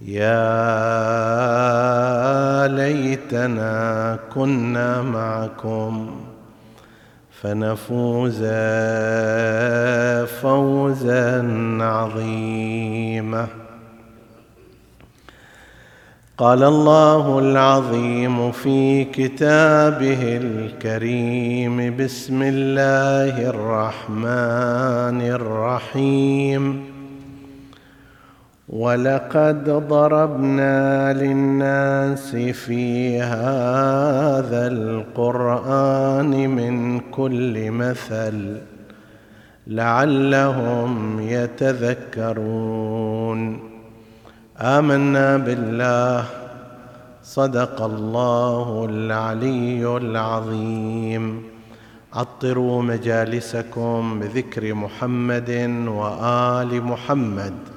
يا ليتنا كنا معكم فنفوز فوزا عظيما. قال الله العظيم في كتابه الكريم بسم الله الرحمن الرحيم. ولقد ضربنا للناس في هذا القرآن من كل مثل لعلهم يتذكرون. آمنا بالله. صدق الله العلي العظيم. عطروا مجالسكم بذكر محمد وآل محمد.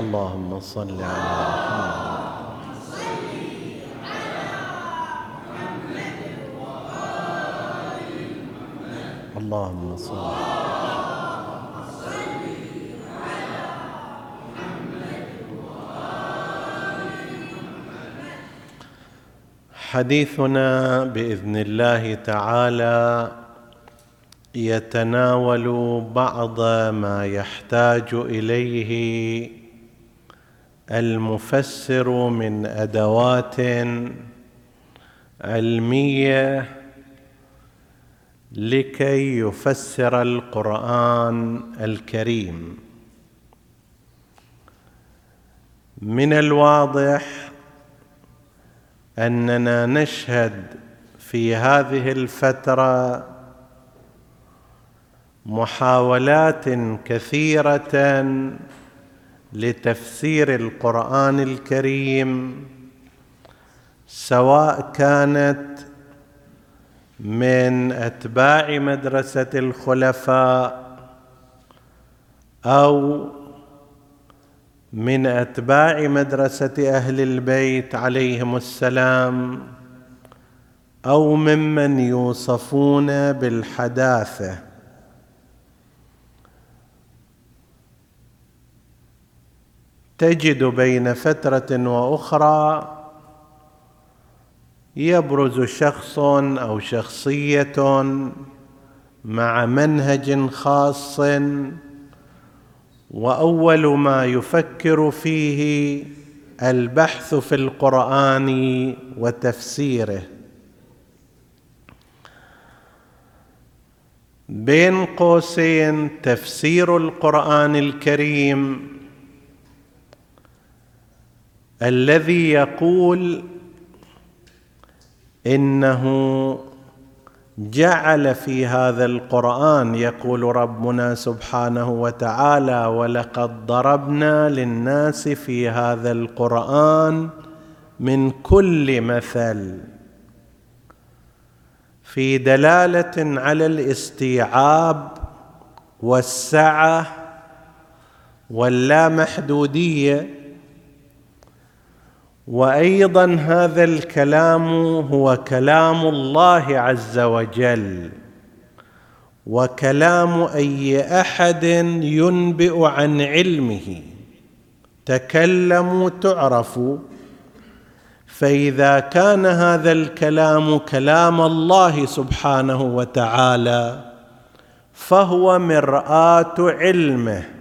اللهم صل على محمد. اللهم صل حديثنا بإذن الله تعالى يتناول بعض ما يحتاج إليه المفسر من أدوات علمية لكي يفسر القرآن الكريم. من الواضح أننا نشهد في هذه الفترة محاولات كثيرة لتفسير القرآن الكريم سواء كانت من أتباع مدرسة الخلفاء أو من أتباع مدرسة أهل البيت عليهم السلام أو ممن يوصفون بالحداثة. تجد بين فترة وأخرى يبرز شخص أو شخصية مع منهج خاص وأول ما يفكر فيه البحث في القرآن وتفسيره. بين قوسين تفسير القرآن الكريم الذي يقول إنه جعل في هذا القرآن يقول ربنا سبحانه وتعالى ولقد ضربنا للناس في هذا القرآن من كل مثل في دلالة على الاستيعاب والسعة واللامحدودية وأيضا هذا الكلام هو كلام الله عز وجل وكلام أي أحد ينبئ عن علمه. تكلموا تعرفوا. فإذا كان هذا الكلام كلام الله سبحانه وتعالى فهو مرآة علمه.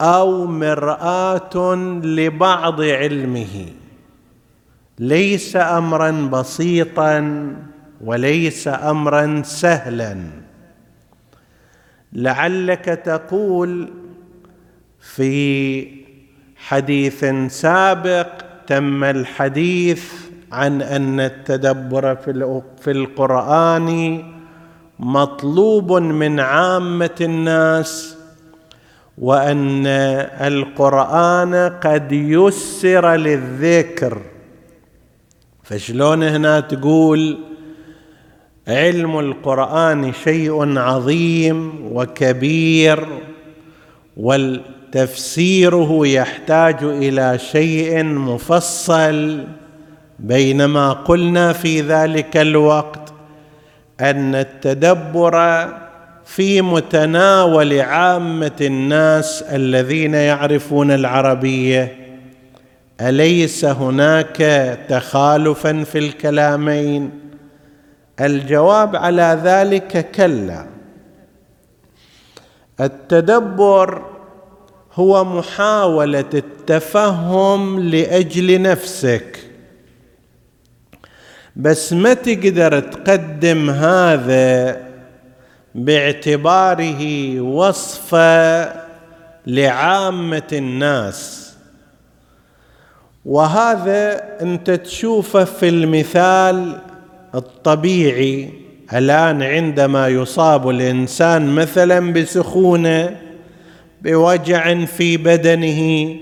أو مرآة لبعض علمه. ليس امرا بسيطا وليس امرا سهلا. لعلك تقول في حديث سابق تم الحديث عن أن التدبر في القرآن مطلوب من عامة الناس وأن القرآن قد يسر للذكر. فشلون هنا تقول علم القرآن شيء عظيم وكبير وتفسيره يحتاج إلى شيء مفصل. بينما قلنا في ذلك الوقت أن التدبر في متناول عامة الناس الذين يعرفون العربية أليس هناك تخالفا في الكلامين؟ الجواب على ذلك كلا. التدبر هو محاولة التفهم لأجل نفسك. بس ما تقدر تقدم هذا باعتباره وصفه لعامة الناس. وهذا انت تشوفه في المثال الطبيعي الآن عندما يصاب الإنسان مثلا بسخونة بوجع في بدنه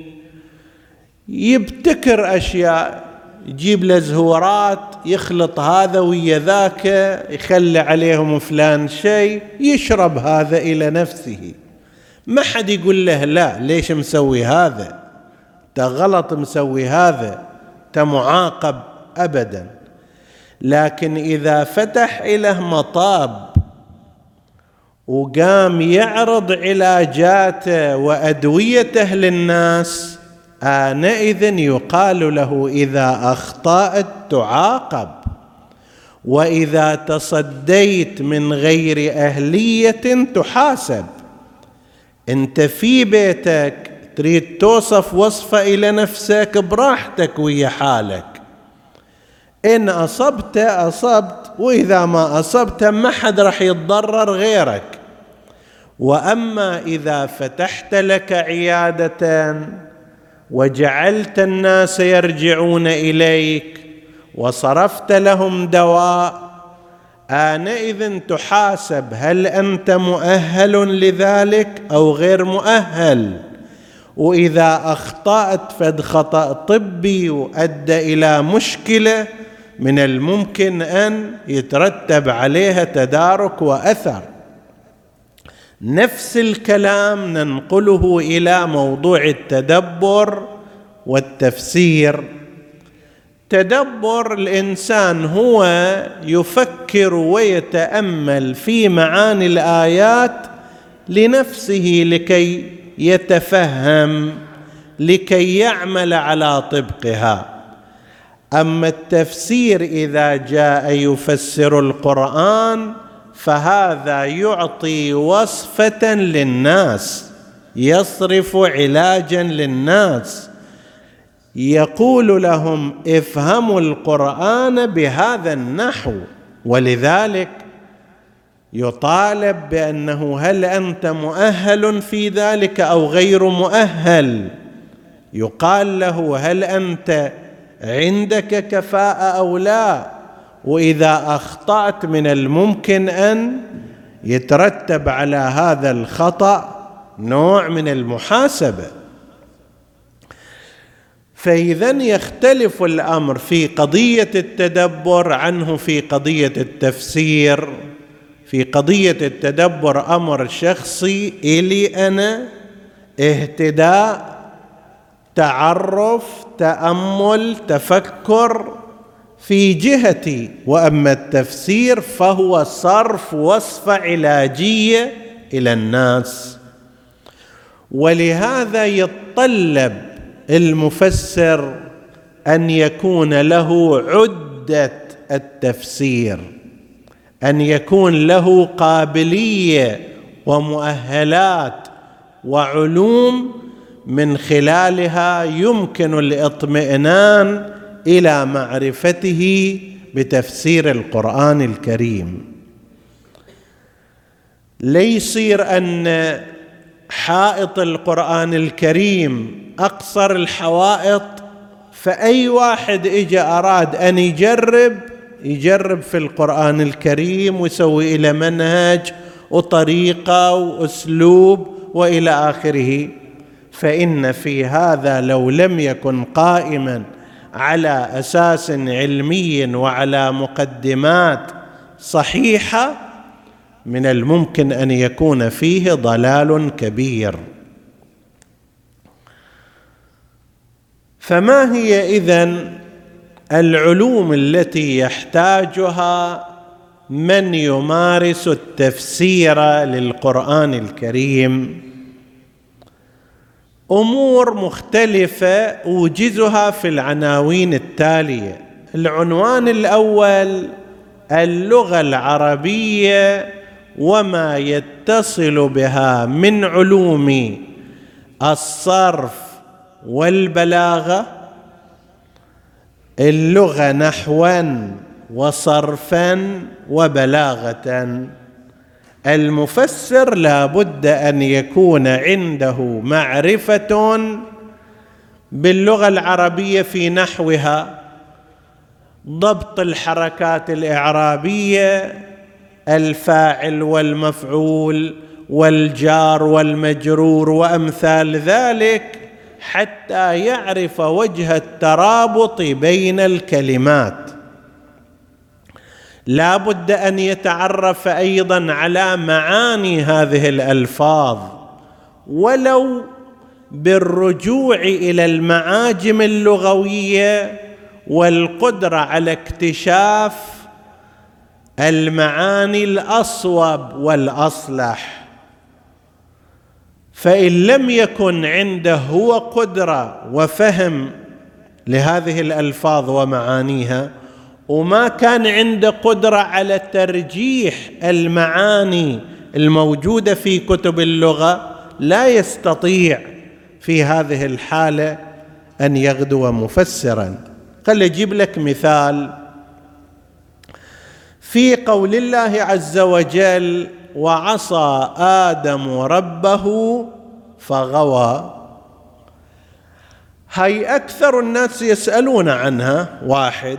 يبتكر أشياء يجيب له زهورات يخلط هذا ويا ذاك يخلي عليهم فلان شيء يشرب هذا إلى نفسه. ما حد يقول له لا ليش مسوي هذا؟ انت غلط مسوي هذا انت معاقب ابدا. لكن إذا فتح له مطاب وقام يعرض علاجاته وأدويته للناس آنئذ يقال له إذا أخطأت تعاقب وإذا تصديت من غير أهلية تحاسب. أنت في بيتك تريد توصف وصفة إلى نفسك براحتك ويا حالك. إن أصبت أصبت وإذا ما أصبت ما حد راح يتضرر غيرك. وأما إذا فتحت لك عيادة وجعلت الناس يرجعون إليك وصرفت لهم دواء. آنئذ تحاسب هل أنت مؤهل لذلك أو غير مؤهل؟ وإذا أخطأت فد خطأ طبي وأدى إلى مشكلة من الممكن أن يترتب عليها تدارك وأثر. نفس الكلام ننقله إلى موضوع التدبر والتفسير. تدبر الإنسان هو يفكر ويتأمل في معاني الآيات لنفسه لكي يتفهم لكي يعمل على طبقها. أما التفسير إذا جاء يفسر القرآن فهذا يعطي وصفة للناس يصرف علاجا للناس. يقول لهم افهموا القرآن بهذا النحو ولذلك يطالب بأنه هل أنت مؤهل في ذلك أو غير مؤهل؟ يقال له هل أنت عندك كفاءة أو لا؟ وإذا أخطأت من الممكن أن يترتب على هذا الخطأ نوع من المحاسبة. فإذا يختلف الأمر في قضية التدبر عنه في قضية التفسير في قضية التدبر أمر شخصي إلي أنا اهتداء تعرف تأمل تفكر في جهتي وأما التفسير فهو صرف وصفه علاجية إلى الناس. ولهذا يتطلب المفسر أن يكون له عدة التفسير أن يكون له قابلية ومؤهلات وعلوم من خلالها يمكن الاطمئنان إلى معرفته بتفسير القرآن الكريم. ليصير أن حائط القرآن الكريم أقصر الحوائط فأي واحد اجى أراد أن يجرب يجرب في القرآن الكريم ويسوي إلى منهج وطريقة وأسلوب وإلى آخره. فإن في هذا لو لم يكن قائما على أساس علمي وعلى مقدمات صحيحة من الممكن أن يكون فيه ضلال كبير. فما هي إذن العلوم التي يحتاجها من يمارس التفسير للقرآن الكريم؟ أمور مختلفة أوجزها في العناوين التالية. العنوان الأول اللغة العربية وما يتصل بها من علوم الصرف والبلاغة اللغة نحوا وصرفا وبلاغة. المفسر لا بد أن يكون عنده معرفة باللغة العربية في نحوها ضبط الحركات الإعرابية الفاعل والمفعول والجار والمجرور وأمثال ذلك حتى يعرف وجه الترابط بين الكلمات. لا بد أن يتعرف أيضا على معاني هذه الألفاظ ولو بالرجوع إلى المعاجم اللغوية والقدرة على اكتشاف المعاني الأصوب والأصلح. فإن لم يكن عنده هو قدرة وفهم لهذه الألفاظ ومعانيها وما كان عنده قدرة على ترجيح المعاني الموجودة في كتب اللغة لا يستطيع في هذه الحالة أن يغدو مفسرا. خل أجيب لك مثال. في قول الله عز وجل وعصى آدم ربه فغوى هاي أكثر الناس يسألون عنها واحد.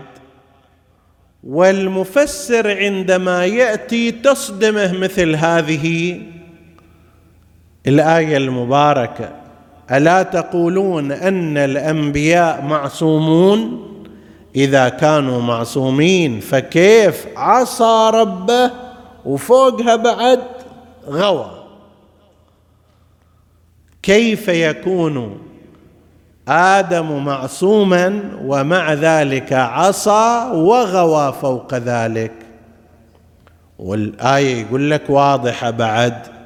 والمفسر عندما يأتي تصدمه مثل هذه الآية المباركة. ألا تقولون أن الأنبياء معصومون؟ إذا كانوا معصومين فكيف عصى ربه وفوقها بعد غوى كيف يكون آدم معصوما ومع ذلك عصى وغوى فوق ذلك. والآية يقول لك واضحة بعد.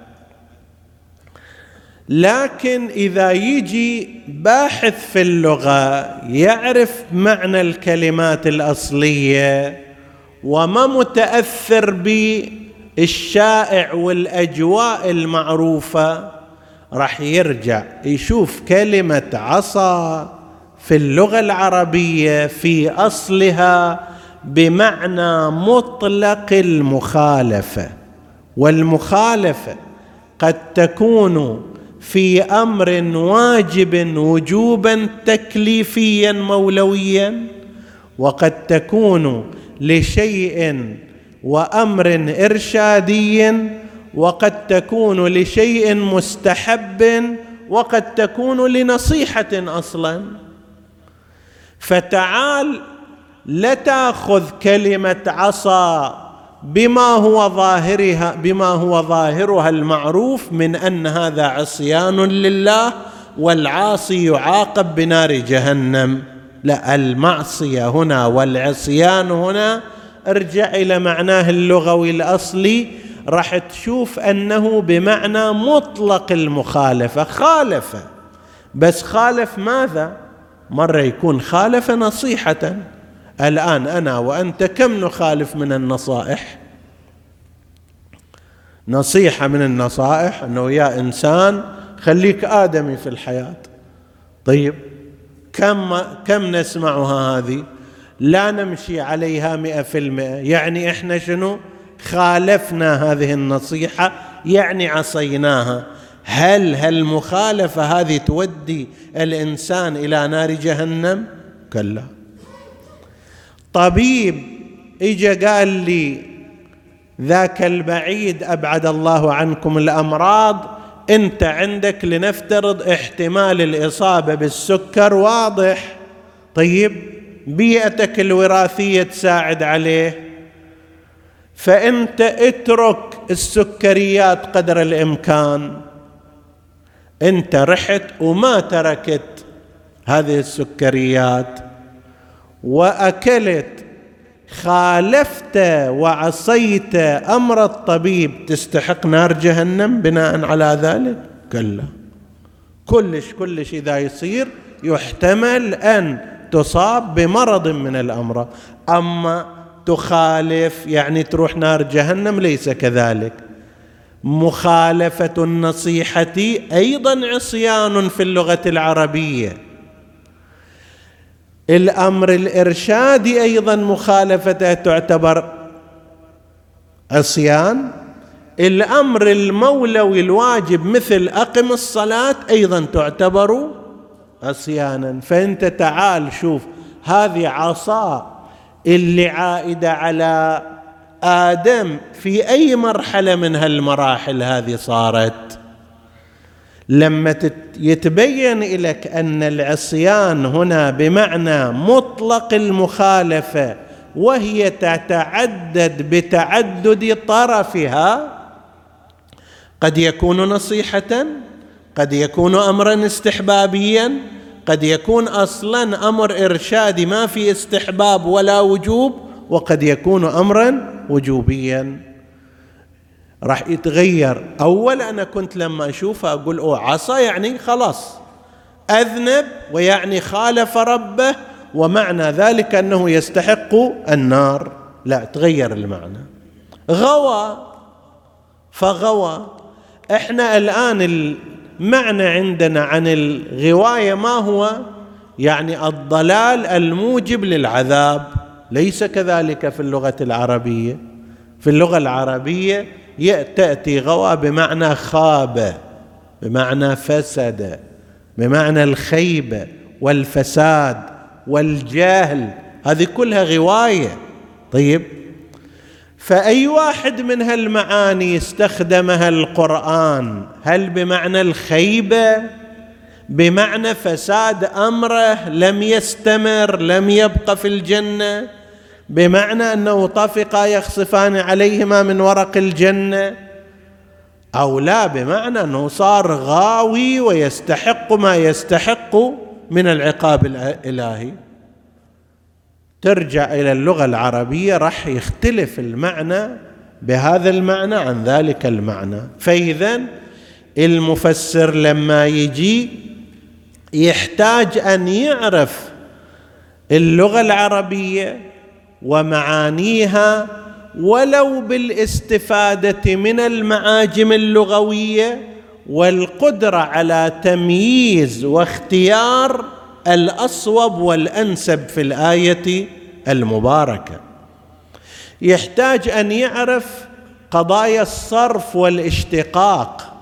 لكن إذا يجي باحث في اللغة يعرف معنى الكلمات الأصلية وما متأثر بالشائع والأجواء المعروفة راح يرجع يشوف كلمة عصا في اللغة العربية في أصلها بمعنى مطلق المخالفة. والمخالفة قد تكون في أمر واجب وجوبا تكليفيا مولويا وقد تكون لشيء وأمر ارشادي وقد تكون لشيء مستحب وقد تكون لنصيحة أصلا. فتعال لا تأخذ كلمة عصا بما هو ظاهرها بما هو ظاهرها المعروف من أن هذا عصيان لله والعاصي يعاقب بنار جهنم. لا المعصية هنا والعصيان هنا ارجع إلى معناه اللغوي الأصلي راح تشوف أنه بمعنى مطلق المخالفة خالف بس خالف ماذا؟ مرة يكون خالف نصيحة. الآن أنا وأنت كم نخالف من النصائح؟ نصيحة من النصائح أنه يا إنسان خليك آدمي في الحياة. طيب كم كم نسمعها هذه؟ لا نمشي عليها مئة في المئة. يعني إحنا شنو؟ خالفنا هذه النصيحة يعني عصيناها. هل هالمخالفة هذه تودي الإنسان إلى نار جهنم؟ كلا. طبيب اجى قال لي ذاك البعيد أبعد الله عنكم الأمراض أنت عندك لنفترض احتمال الإصابة بالسكر. واضح. طيب بيئتك الوراثية تساعد عليه؟ فأنت اترك السكريات قدر الإمكان. أنت رحت وما تركت هذه السكريات وأكلت خالفت وعصيت أمر الطبيب تستحق نار جهنم بناء على ذلك؟ كلا كلش كلش إذا يصير يحتمل أن تصاب بمرض من الأمراض. أما تخالف يعني تروح نار جهنم ليس كذلك. مخالفة النصيحة أيضا عصيان في اللغة العربية. الأمر الارشادي أيضا مخالفته تعتبر عصيان. الأمر المولوي الواجب مثل أقم الصلاة أيضا تعتبر عصيانا. فأنت تعال شوف هذه عصا اللي عائده على آدم في أي مرحلة من هالمراحل هذه صارت. لما يتبين لك أن العصيان هنا بمعنى مطلق المخالفة وهي تتعدد بتعدد طرفها قد يكون نصيحة قد يكون امرا استحبابيا قد يكون أصلا أمر ارشادي ما في استحباب ولا وجوب وقد يكون امرا وجوبيا. راح يتغير. أول أنا كنت لما أشوفه أقول أوه عصى يعني خلاص أذنب ويعني خالف ربه ومعنى ذلك أنه يستحق النار. لا تغير المعنى. غوى فغوى إحنا الآن المعنى عندنا عن الغواية ما هو؟ يعني الضلال الموجب للعذاب. ليس كذلك في اللغة العربية. في اللغة العربية تأتي غوى بمعنى خاب بمعنى فسد بمعنى الخيبة والفساد والجهل. هذه كلها غواية. طيب؟ فأي واحد من هالمعاني استخدمها القرآن؟ هل بمعنى الخيبة؟ بمعنى فساد أمره لم يستمر لم يبقى في الجنة؟ بمعنى أنه طفقا يخصفان عليهما من ورق الجنة؟ أو لا بمعنى أنه صار غاوي ويستحق ما يستحق من العقاب الإلهي؟ ترجع إلى اللغة العربية راح يختلف المعنى بهذا المعنى عن ذلك المعنى. فاذا المفسر لما يجي يحتاج أن يعرف اللغة العربية ومعانيها ولو بالاستفادة من المعاجم اللغوية والقدرة على تمييز واختيار الأصوب والأنسب في الآية المباركة. يحتاج أن يعرف قضايا الصرف والاشتقاق.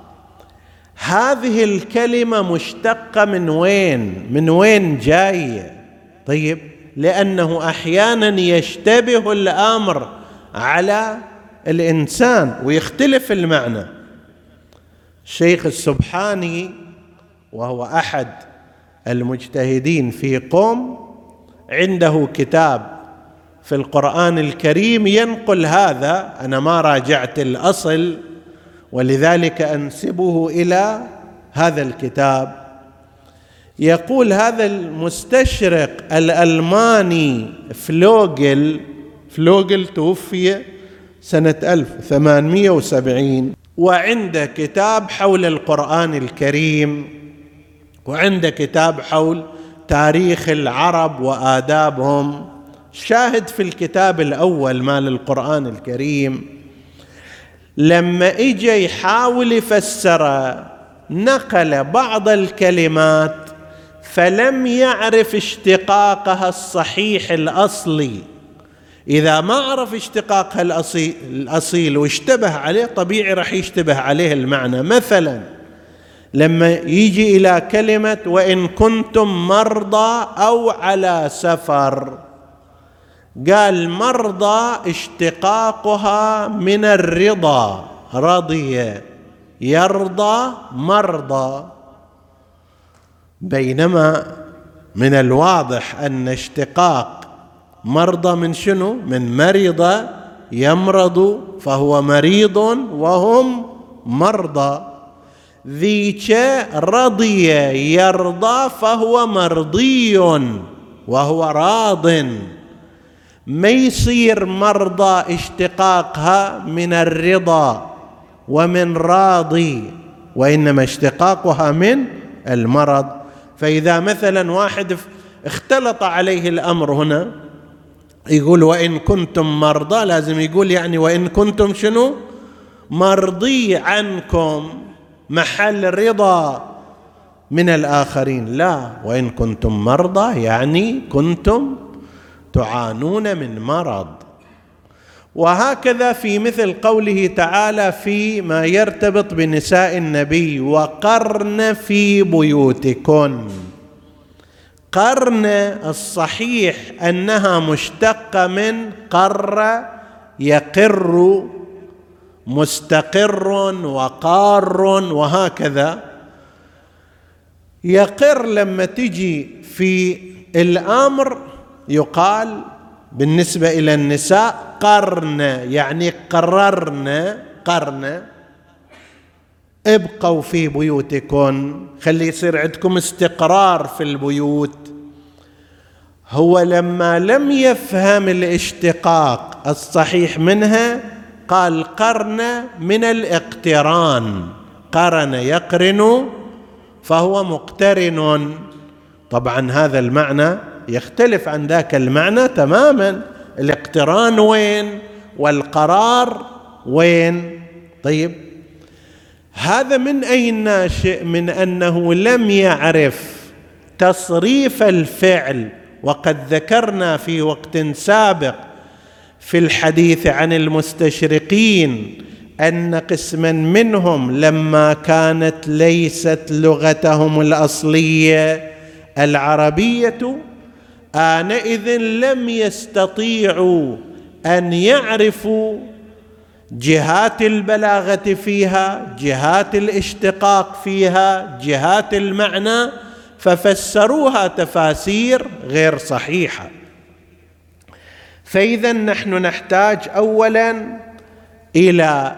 هذه الكلمة مشتقة من وين؟ من وين جاية؟ طيب لأنه أحيانا يشتبه الأمر على الإنسان ويختلف المعنى. الشيخ السبحاني وهو أحد المجتهدين في قوم عنده كتاب في القرآن الكريم ينقل هذا أنا ما راجعت الأصل ولذلك أنسبه إلى هذا الكتاب. يقول هذا المستشرق الألماني فلوغل فلوغل توفي سنة 1870 وعنده كتاب حول القرآن الكريم. وعنده كتاب حول تاريخ العرب وآدابهم. شاهد في الكتاب الأول مال القرآن الكريم لما اجى يحاول يفسره نقل بعض الكلمات فلم يعرف اشتقاقها الصحيح الأصلي. إذا ما عرف اشتقاقها الاصيل, الأصيل واشتبه عليه طبيعي راح يشتبه عليه المعنى. مثلا لما يجي إلى كلمة وإن كنتم مرضى أو على سفر. قال مرضى اشتقاقها من الرضا. رضي. يرضى مرضى. بينما من الواضح أن اشتقاق مرضى من شنو؟ من مرض يمرض فهو مريض وهم مرضى. ذيك رضي يرضى فهو مرضي وهو راض. ما يصير مرضى اشتقاقها من الرضا ومن راضي وإنما اشتقاقها من المرض. فإذا مثلا واحد اختلط عليه الأمر هنا يقول وإن كنتم مرضى لازم يقول يعني وإن كنتم شنو؟ مرضي عنكم. محل رضا من الآخرين. لا وإن كنتم مرضى يعني كنتم تعانون من مرض. وهكذا في مثل قوله تعالى فيما يرتبط بنساء النبي وقرن في بيوتكن. قرن الصحيح أنها مشتقة من قر يقر مستقر وقار وهكذا. يقر لما تجي في الأمر يقال بالنسبة إلى النساء قرن يعني قررن قرن. ابقوا في بيوتكم خلي يصير عندكم استقرار في البيوت. هو لما لم يفهم الاشتقاق الصحيح منها قال قرن من الاقتران. قرن يقرن فهو مقترن. طبعا هذا المعنى يختلف عن ذاك المعنى تماما. الاقتران وين؟ والقرار وين؟ طيب هذا من أين ناشئ من أنه لم يعرف تصريف الفعل. وقد ذكرنا في وقت سابق في الحديث عن المستشرقين أن قسما منهم لما كانت ليست لغتهم الأصلية العربية آنئذ لم يستطيعوا أن يعرفوا جهات البلاغة فيها جهات الاشتقاق فيها جهات المعنى ففسروها تفاسير غير صحيحة. فإذا نحن نحتاج اولا إلى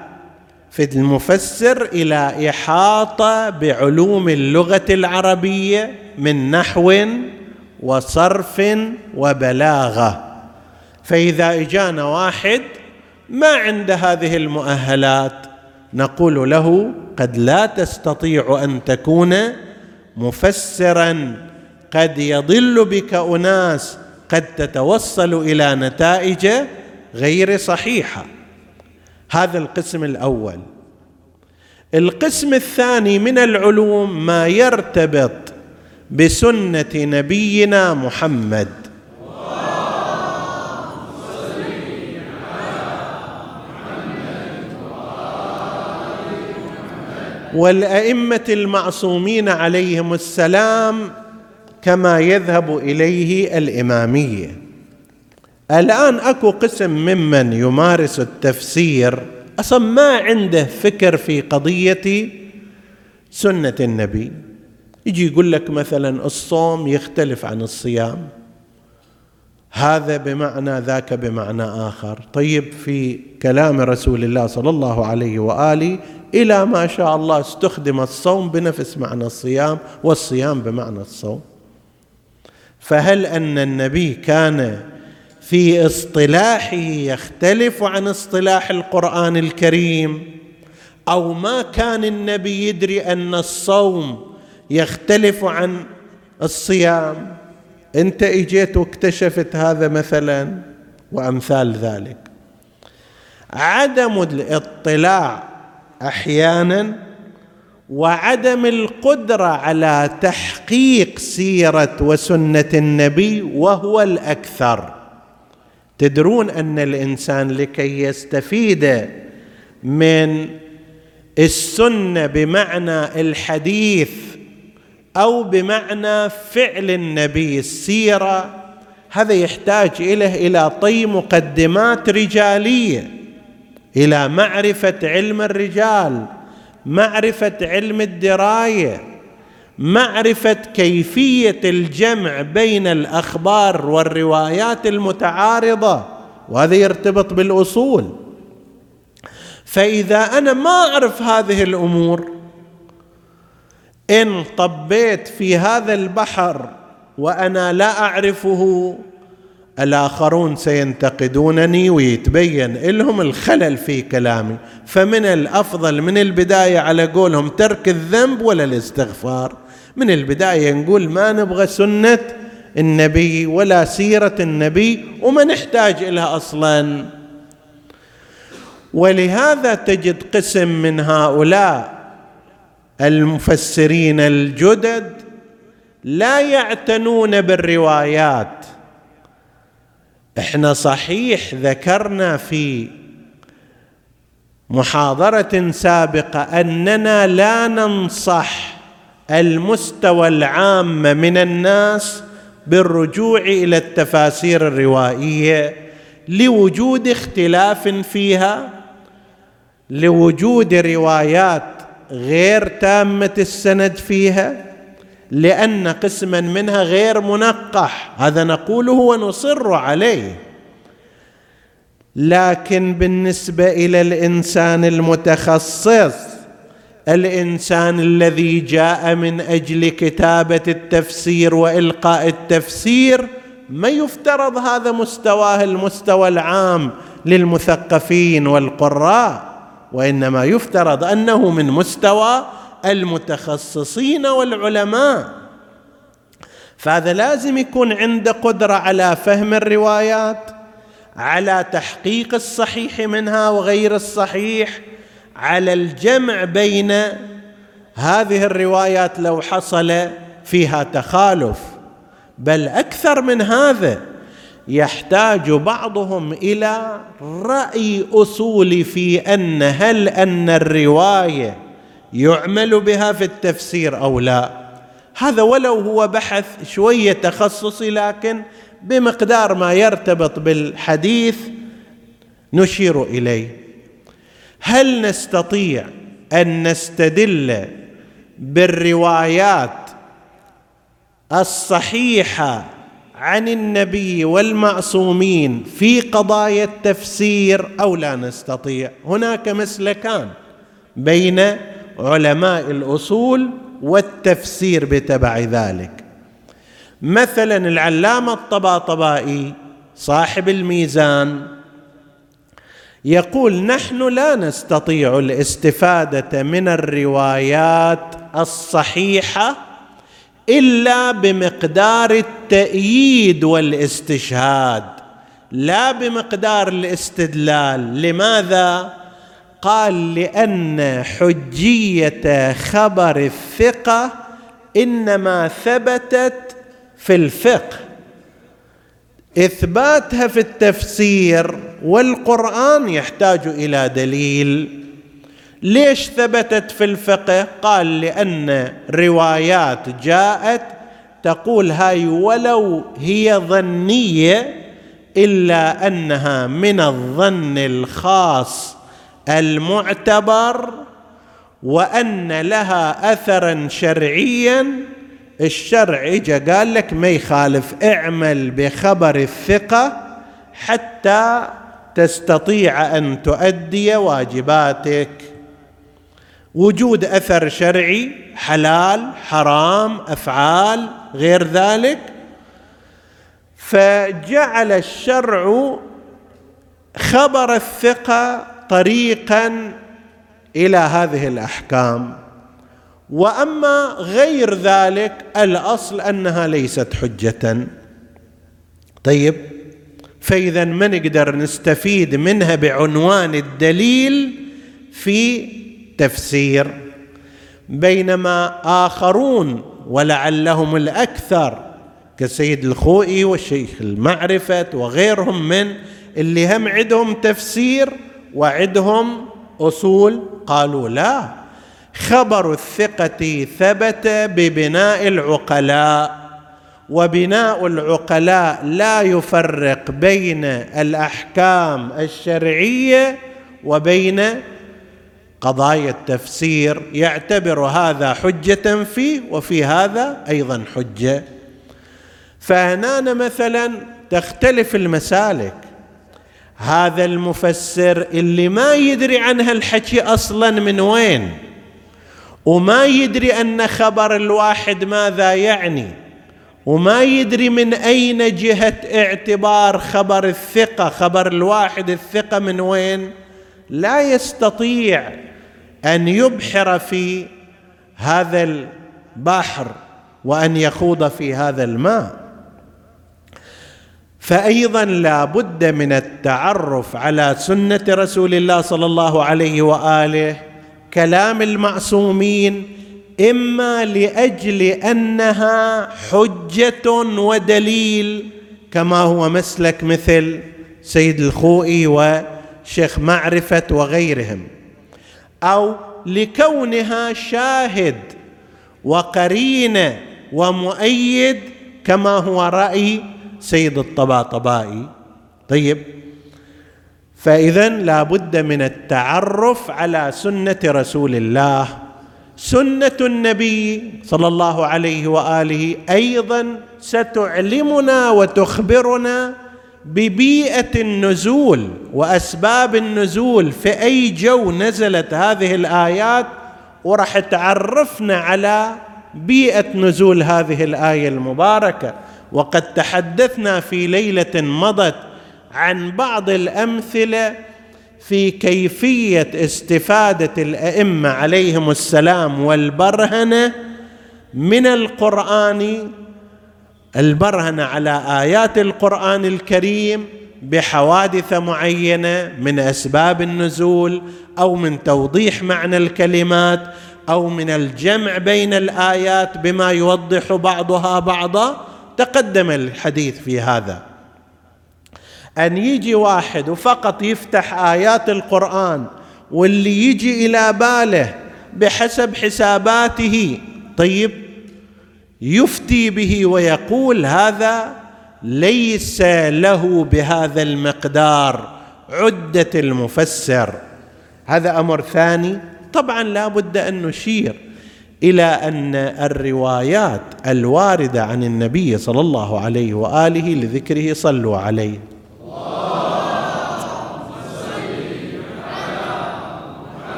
في المفسر إلى إحاطة بعلوم اللغة العربية من نحو وصرف وبلاغة. فإذا إجانا واحد ما عند هذه المؤهلات نقول له قد لا تستطيع أن تكون مفسرا قد يضل بك أناس قد تتوصل إلى نتائج غير صحيحة. هذا القسم الأول. القسم الثاني من العلوم ما يرتبط بسنة نبينا محمد. والأئمة المعصومين عليهم السلام كما يذهب إليه الاماميه الآن أكو قسم ممن يمارس التفسير أصلا ما عنده فكر في قضية سنة النبي. يجي يقول لك مثلا الصوم يختلف عن الصيام. هذا بمعنى ذاك بمعنى آخر. طيب في كلام رسول الله صلى الله عليه وآله إلى ما شاء الله استخدم الصوم بنفس معنى الصيام والصيام بمعنى الصوم. فهل أن النبي كان في اصطلاحه يختلف عن اصطلاح القرآن الكريم؟ أو ما كان النبي يدري أن الصوم يختلف عن الصيام؟ أنت إجيت واكتشفت هذا مثلا؟ وأمثال ذلك. عدم الاطلاع أحيانا وعدم القدرة على تحقيق سيرة وسنة النبي وهو الأكثر. تدرون أن الإنسان لكي يستفيد من السنة بمعنى الحديث أو بمعنى فعل النبي السيرة هذا يحتاج إليه إلى طي مقدمات رجالية إلى معرفة علم الرجال. معرفة علم الدراية معرفة كيفية الجمع بين الأخبار والروايات المتعارضة وهذا يرتبط بالأصول. فإذا أنا ما أعرف هذه الأمور إن طبيت في هذا البحر وأنا لا أعرفه الآخرون سينتقدونني ويتبين لهم الخلل في كلامي فمن الأفضل من البداية على قولهم ترك الذنب ولا الاستغفار. من البداية نقول ما نبغى سنة النبي ولا سيرة النبي وما نحتاج الها أصلا. ولهذا تجد قسم من هؤلاء المفسرين الجدد لا يعتنون بالروايات. إحنا صحيح ذكرنا في محاضرة سابقة أننا لا ننصح المستوى العام من الناس بالرجوع إلى التفاسير الروائية لوجود اختلاف فيها لوجود روايات غير تامة السند فيها لأن قسما منها غير منقح. هذا نقوله ونصر عليه. لكن بالنسبة إلى الإنسان المتخصص الإنسان الذي جاء من أجل كتابة التفسير وإلقاء التفسير ما يفترض هذا مستواه المستوى العام للمثقفين والقراء وإنما يفترض أنه من مستوى المتخصصين والعلماء. فهذا لازم يكون عنده قدرة على فهم الروايات على تحقيق الصحيح منها وغير الصحيح على الجمع بين هذه الروايات لو حصل فيها تخالف. بل أكثر من هذا يحتاج بعضهم إلى رأي أصولي في أن هل أن الرواية يعمل بها في التفسير أو لا. هذا ولو هو بحث شوية تخصصي لكن بمقدار ما يرتبط بالحديث نشير إليه. هل نستطيع أن نستدل بالروايات الصحيحة عن النبي والمعصومين في قضايا التفسير أو لا نستطيع؟ هناك مسلكان بين علماء الأصول والتفسير بتبع ذلك. مثلا العلامة الطباطبائي صاحب الميزان يقول نحن لا نستطيع الاستفادة من الروايات الصحيحة إلا بمقدار التأييد والاستشهاد لا بمقدار الاستدلال. لماذا؟ قال لأن حجية خبر الثقه إنما ثبتت في الفقه. إثباتها في التفسير والقرآن يحتاج إلى دليل. ليش ثبتت في الفقه؟ قال لأن روايات جاءت تقول هاي ولو هي ظنية إلا أنها من الظن الخاص المعتبر وأن لها اثرا شرعيا. الشرع إجا قال لك ما يخالف اعمل بخبر الثقة حتى تستطيع أن تؤدي واجباتك. وجود أثر شرعي حلال حرام أفعال غير ذلك. فجعل الشرع خبر الثقة طريقا إلى هذه الأحكام. وأما غير ذلك الأصل أنها ليست حجة. طيب فإذا ما نقدر نستفيد منها بعنوان الدليل في تفسير؟ بينما آخرون ولعلهم الأكثر كسيد الخوئي والشيخ المعرفة وغيرهم من اللي هم عندهم تفسير وعندهم أصول قالوا لا. خبر الثقة ثبت ببناء العقلاء وبناء العقلاء لا يفرق بين الأحكام الشرعية وبين قضايا التفسير. يعتبر هذا حجة فيه وفي هذا أيضا حجة. فهنا مثلا تختلف المسالك. هذا المفسر اللي ما يدري عن هالحكي أصلا من وين وما يدري أن خبر الواحد ماذا يعني وما يدري من أين جهة اعتبار خبر الثقة خبر الواحد الثقة من وين. لا يستطيع أن يبحر في هذا البحر وأن يخوض في هذا الماء. فايضا لا بد من التعرف على سنة رسول الله صلى الله عليه وآله كلام المعصومين إما لأجل أنها حجة ودليل كما هو مسلك مثل سيد الخوئي وشيخ معرفة وغيرهم أو لكونها شاهد وقرينة ومؤيد كما هو رأي سيد الطباطبائي. طيب. فاذا لا بد من التعرف على سنة رسول الله. سنة النبي صلى الله عليه وآله أيضا ستعلمنا وتخبرنا ببيئة النزول وأسباب النزول في أي جو نزلت هذه الآيات وراح تعرفنا على بيئة نزول هذه الآية المباركة. وقد تحدثنا في ليلة مضت عن بعض الأمثلة في كيفية استفادة الأئمة عليهم السلام والبرهنة من القرآن البرهنة على آيات القرآن الكريم بحوادث معينة من أسباب النزول أو من توضيح معنى الكلمات أو من الجمع بين الآيات بما يوضح بعضها بعضا. تقدم الحديث في هذا. أن يجي واحد وفقط يفتح آيات القرآن واللي يجي إلى باله بحسب حساباته طيب يفتي به ويقول هذا ليس له بهذا المقدار عدة المفسر. هذا أمر ثاني. طبعا لا بد أن نشير إلى أن الروايات الواردة عن النبي صلى الله عليه وآله لذكره صلوا عليه.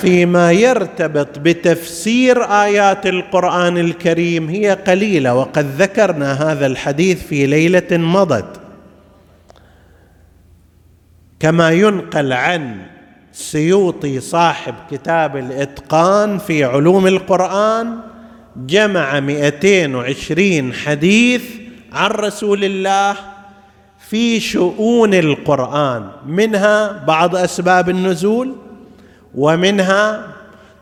فيما يرتبط بتفسير آيات القرآن الكريم هي قليلة وقد ذكرنا هذا الحديث في ليلة مضت. كما ينقل عن السيوطي صاحب كتاب الإتقان في علوم القرآن جمع 220 حديث عن رسول الله في شؤون القرآن منها بعض أسباب النزول ومنها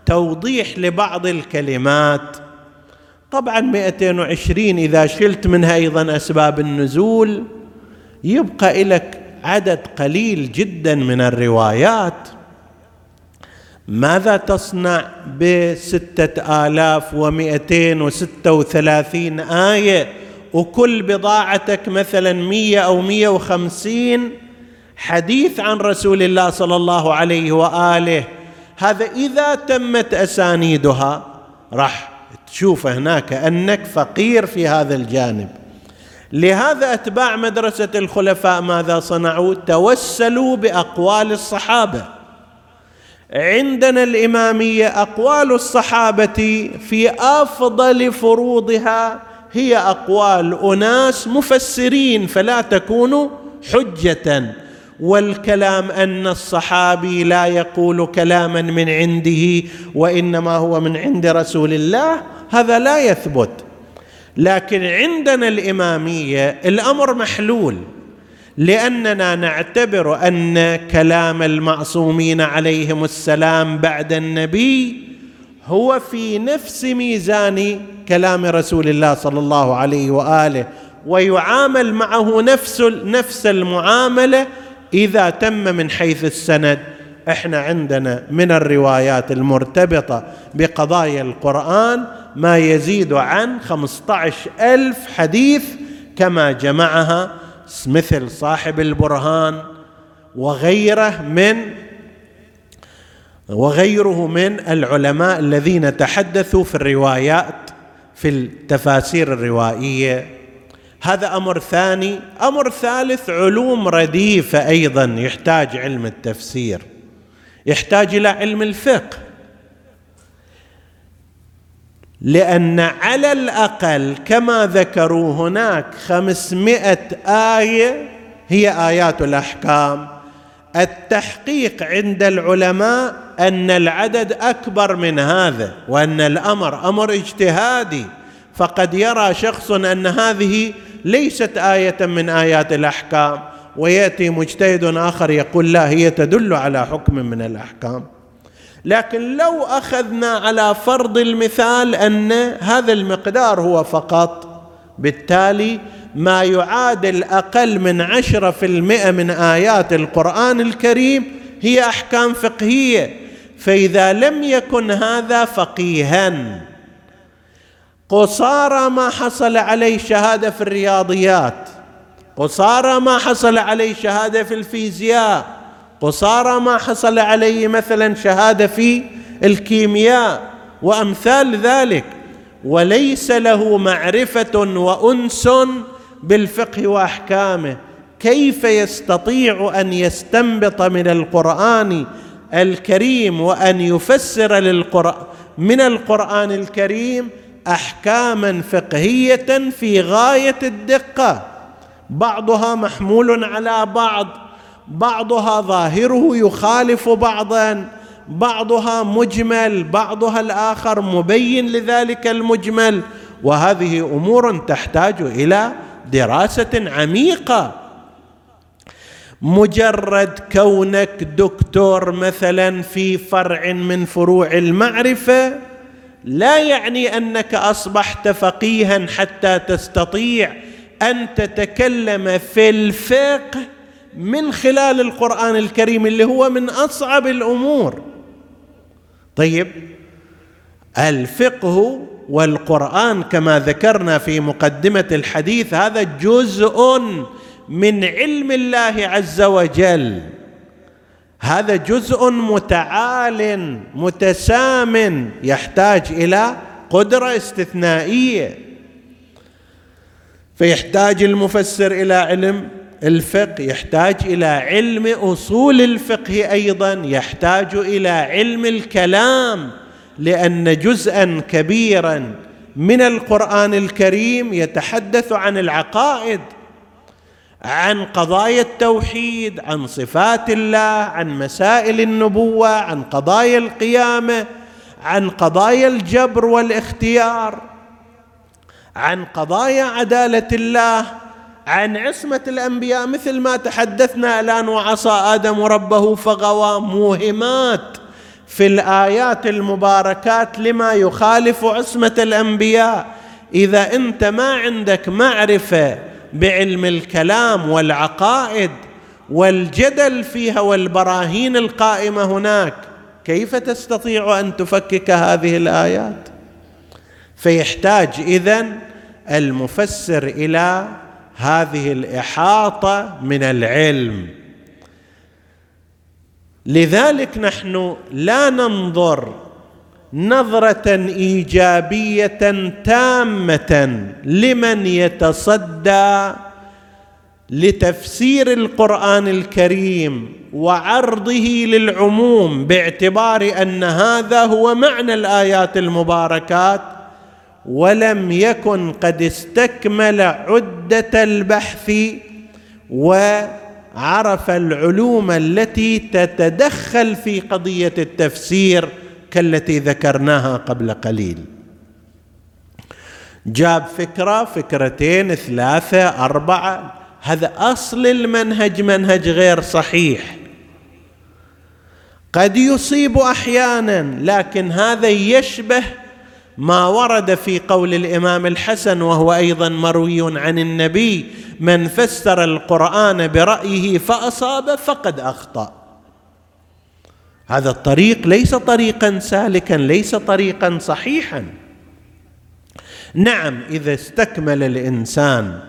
توضيح لبعض الكلمات. طبعا 220 إذا شلت منها أيضا أسباب النزول يبقى لك عدد قليل جدا من الروايات. ماذا تصنع بستة آلاف ومئتين وستة وثلاثين آية؟ وكل بضاعتك مثلا مية أو مية وخمسين حديث عن رسول الله صلى الله عليه وآله. هذا إذا تمت أسانيدها راح تشوف هناك أنك فقير في هذا الجانب. لهذا أتباع مدرسة الخلفاء ماذا صنعوا؟ توسلوا بأقوال الصحابة. عندنا الإمامية أقوال الصحابة في أفضل فروضها هي أقوال أناس مفسرين فلا تكون حجة والكلام أن الصحابي لا يقول كلاما من عنده وإنما هو من عند رسول الله هذا لا يثبت. لكن عندنا الإمامية الأمر محلول. لأننا نعتبر أن كلام المعصومين عليهم السلام بعد النبي هو في نفس ميزان كلام رسول الله صلى الله عليه وآله ويعامل معه نفس نفس المعاملة إذا تم من حيث السند. إحنا عندنا من الروايات المرتبطة بقضايا القرآن ما يزيد عن خمسة عشر ألف حديث كما جمعها مثل صاحب البرهان وغيره من وغيره من العلماء الذين تحدثوا في الروايات في التفاسير الروائية. هذا أمر ثاني. أمر ثالث علوم رديفة أيضا يحتاج علم التفسير يحتاج إلى علم الفقه. لأن على الأقل كما ذكروا هناك خمسمائة آية هي آيات الأحكام. التحقيق عند العلماء أن العدد أكبر من هذا وأن الأمر أمر اجتهادي. فقد يرى شخص أن هذه ليست آية من آيات الأحكام ويأتي مجتهد آخر يقول لا هي تدل على حكم من الأحكام. لكن لو أخذنا على فرض المثال أن هذا المقدار هو فقط بالتالي ما يعادل أقل من عشرة في المئة من آيات القرآن الكريم هي أحكام فقهية. فإذا لم يكن هذا فقيها. قصارى ما حصل عليه شهادة في الرياضيات قصارى ما حصل عليه شهادة في الفيزياء قصارى ما حصل عليه مثلا شهادة في الكيمياء وأمثال ذلك. وليس له معرفة وأنس بالفقه وأحكامه. كيف يستطيع أن يستنبط من القرآن الكريم وأن يفسر للقران من القرآن الكريم احكاما فقهية في غاية الدقة؟ بعضها محمول على بعض. بعضها ظاهره يخالف بعضا بعضها مجمل بعضها الآخر مبين لذلك المجمل. وهذه أمور تحتاج إلى دراسة عميقة. مجرد كونك دكتور مثلا في فرع من فروع المعرفة لا يعني أنك أصبحت فقيها حتى تستطيع أن تتكلم في الفقه من خلال القرآن الكريم اللي هو من أصعب الأمور. طيب الفقه والقرآن كما ذكرنا في مقدمة الحديث هذا جزء من علم الله عز وجل. هذا جزء متعال متسام يحتاج إلى قدرة استثنائية. فيحتاج المفسر إلى علم الفقه يحتاج إلى علم أصول الفقه أيضا يحتاج إلى علم الكلام لأن جزءا كبيرا من القرآن الكريم يتحدث عن العقائد عن قضايا التوحيد عن صفات الله عن مسائل النبوة عن قضايا القيامة عن قضايا الجبر والاختيار عن قضايا عدالة الله. عن عصمة الأنبياء مثل ما تحدثنا الان وعصى آدم ربه فغوى موهمات في الآيات المباركات لما يخالف عصمة الأنبياء. إذا أنت ما عندك معرفة بعلم الكلام والعقائد والجدل فيها والبراهين القائمة هناك كيف تستطيع أن تفكك هذه الآيات؟ فيحتاج إذن المفسر إلى هذه الإحاطة من العلم. لذلك نحن لا ننظر نظرة إيجابية تامة لمن يتصدى لتفسير القرآن الكريم وعرضه للعموم باعتبار أن هذا هو معنى الآيات المباركات. ولم يكن قد استكمل عدة البحث وعرف العلوم التي تتدخل في قضية التفسير كالتي ذكرناها قبل قليل. جاب فكرة فكرتين ثلاثة أربعة. هذا أصل المنهج منهج غير صحيح. قد يصيب أحيانا لكن هذا يشبه ما ورد في قول الإمام الحسن وهو أيضا مروي عن النبي من فسر القرآن برأيه فأصاب فقد أخطأ. هذا الطريق ليس طريقا سالكا ليس طريقا صحيحا. نعم إذا استكمل الإنسان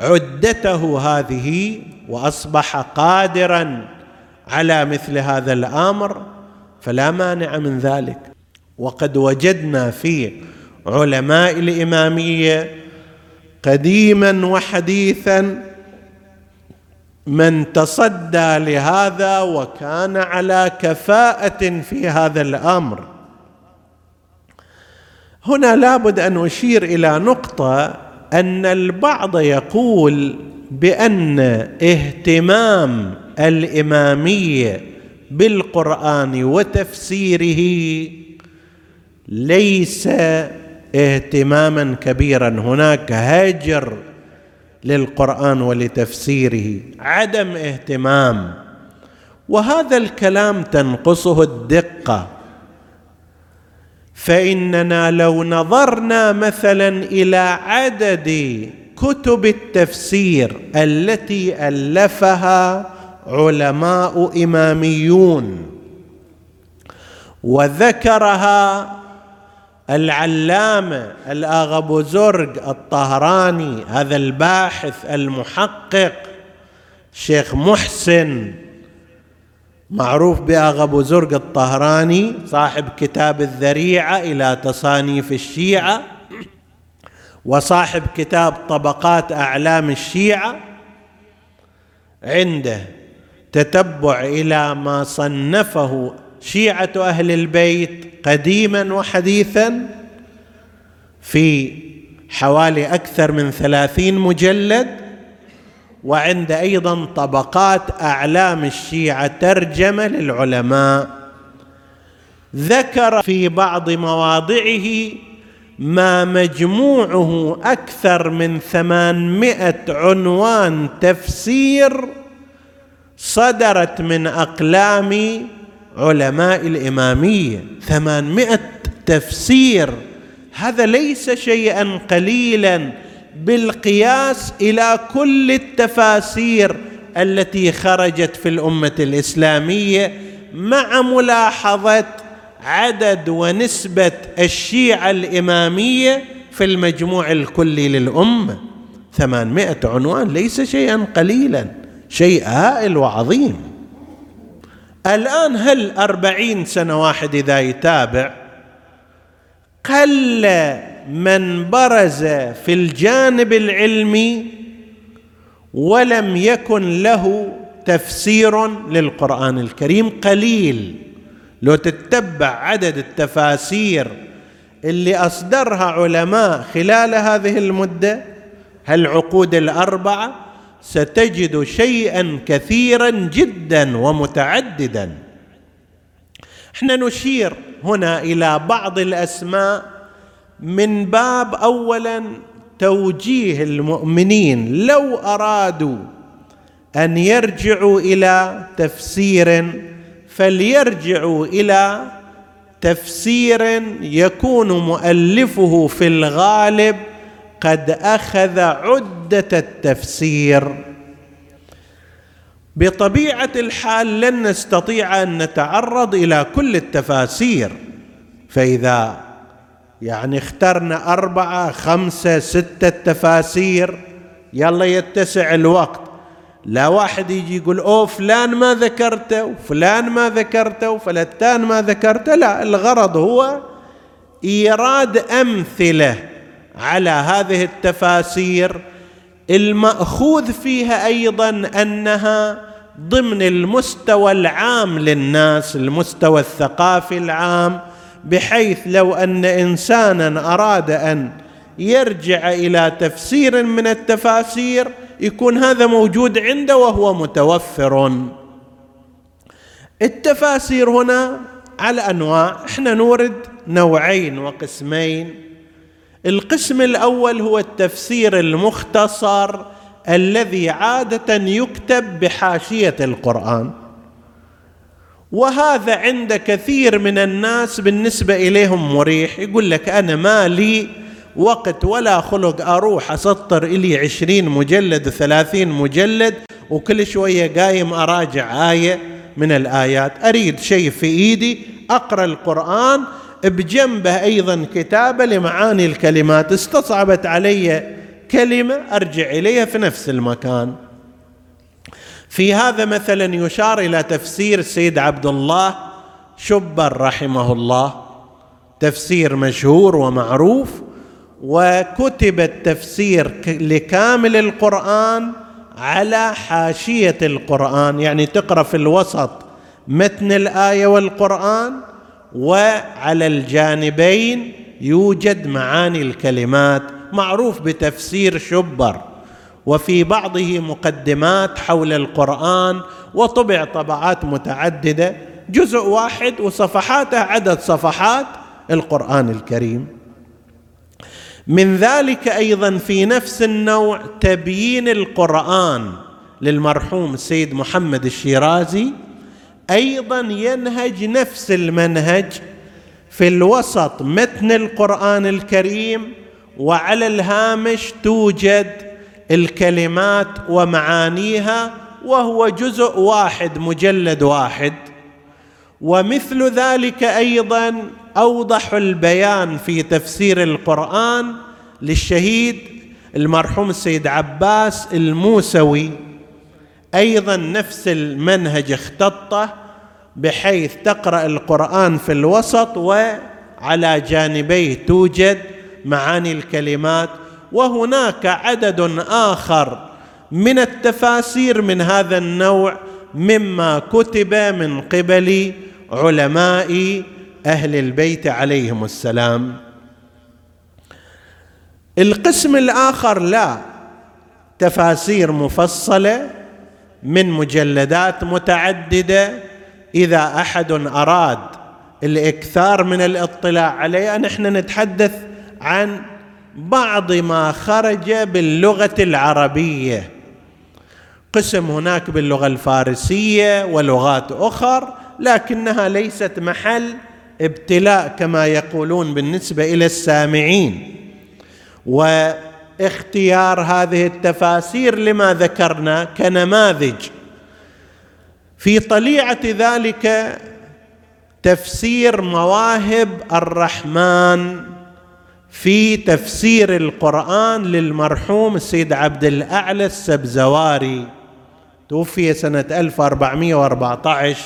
عدته هذه وأصبح قادرا على مثل هذا الأمر فلا مانع من ذلك. وقد وجدنا في علماء الإمامية قديما وحديثا من تصدى لهذا وكان على كفاءة في هذا الأمر. هنا لابد أن أشير إلى نقطة أن البعض يقول بأن اهتمام الإمامية بالقرآن وتفسيره ليس اهتماما كبيرا. هناك هجر للقرآن ولتفسيره عدم اهتمام. وهذا الكلام تنقصه الدقة. فإننا لو نظرنا مثلا إلى عدد كتب التفسير التي ألفها علماء إماميون وذكرها العلامة الاغبو زرق الطهراني هذا الباحث المحقق شيخ محسن معروف باغبو زرق الطهراني صاحب كتاب الذريعة إلى تصانيف الشيعة وصاحب كتاب طبقات أعلام الشيعة. عنده تتبع إلى ما صنفه شيعة أهل البيت قديما وحديثا في حوالي أكثر من ثلاثين مجلد وعند أيضا طبقات أعلام الشيعة ترجمة للعلماء. ذكر في بعض مواضعه ما مجموعه أكثر من ثمانمائة عنوان تفسير صدرت من أقلام علماء الإمامية ثمانمائة تفسير. هذا ليس شيئا قليلا بالقياس إلى كل التفاسير التي خرجت في الأمة الإسلامية مع ملاحظة عدد ونسبة الشيعة الإمامية في المجموع الكلي للأمة. ثمانمائة عنوان ليس شيئا قليلا شيء هائل وعظيم. الآن هل أربعين سنة واحد إذا يتابع؟ قل من برز في الجانب العلمي ولم يكن له تفسير للقرآن الكريم قليل. لو تتبع عدد التفاسير اللي أصدرها علماء خلال هذه المدة هالعقود الأربعة؟ ستجد شيئا كثيرا جدا ومتعددا. إحنا نشير هنا إلى بعض الأسماء من باب اولا توجيه المؤمنين لو أرادوا أن يرجعوا إلى تفسير فليرجعوا إلى تفسير يكون مؤلفه في الغالب قد أخذ عدة التفسير. بطبيعة الحال لن نستطيع أن نتعرض إلى كل التفاسير فإذا يعني اخترنا أربعة خمسة ستة تفاسير يلا يتسع الوقت. لا واحد يجي يقول أوه فلان ما ذكرته وفلان ما ذكرته وفلتان ما ذكرته لا الغرض هو إيراد أمثلة على هذه التفاسير المأخوذ فيها أيضا أنها ضمن المستوى العام للناس المستوى الثقافي العام بحيث لو أن انسانا أراد أن يرجع إلى تفسير من التفاسير يكون هذا موجود عنده وهو متوفر. التفاسير هنا على أنواع. إحنا نورد نوعين وقسمين. القسم الأول هو التفسير المختصر الذي عادة يكتب بحاشية القرآن. وهذا عند كثير من الناس بالنسبة إليهم مريح. يقول لك أنا ما لي وقت ولا خلق أروح أسطر إلي عشرين مجلد وثلاثين مجلد وكل شوية قايم أراجع آية من الآيات. أريد شيء في إيدي أقرأ القرآن بجنبه أيضا كتابة لمعاني الكلمات استصعبت علي كلمة أرجع إليها في نفس المكان. في هذا مثلا يشار إلى تفسير السيد عبد الله شبر رحمه الله. تفسير مشهور ومعروف وكتب التفسير لكامل القرآن على حاشية القرآن. يعني تقرأ في الوسط متن الآية والقرآن وعلى الجانبين يوجد معاني الكلمات معروف بتفسير شبر وفي بعضه مقدمات حول القرآن وطبع طبعات متعددة جزء واحد وصفحاته عدد صفحات القرآن الكريم. من ذلك أيضا في نفس النوع تبيين القرآن للمرحوم السيد محمد الشيرازي أيضا ينهج نفس المنهج في الوسط متن القرآن الكريم وعلى الهامش توجد الكلمات ومعانيها وهو جزء واحد مجلد واحد. ومثل ذلك أيضا أوضح البيان في تفسير القرآن للشهيد المرحوم السيد عباس الموسوي. أيضا نفس المنهج اختطه بحيث تقرأ القرآن في الوسط وعلى جانبيه توجد معاني الكلمات. وهناك عدد آخر من التفاسير من هذا النوع مما كتب من قبل علماء أهل البيت عليهم السلام. القسم الآخر لا تفاسير مفصلة من مجلدات متعددة إذا أحد أراد الإكثار من الاطلاع عليها نحن نتحدث عن بعض ما خرج باللغة العربية. قسم هناك باللغة الفارسية ولغات أخر لكنها ليست محل ابتلاء كما يقولون بالنسبة إلى السامعين. واختيار هذه التفاسير لما ذكرنا كنماذج. في طليعة ذلك تفسير مواهب الرحمن في تفسير القرآن للمرحوم السيد عبد الأعلى السبزواري. توفي سنة 1414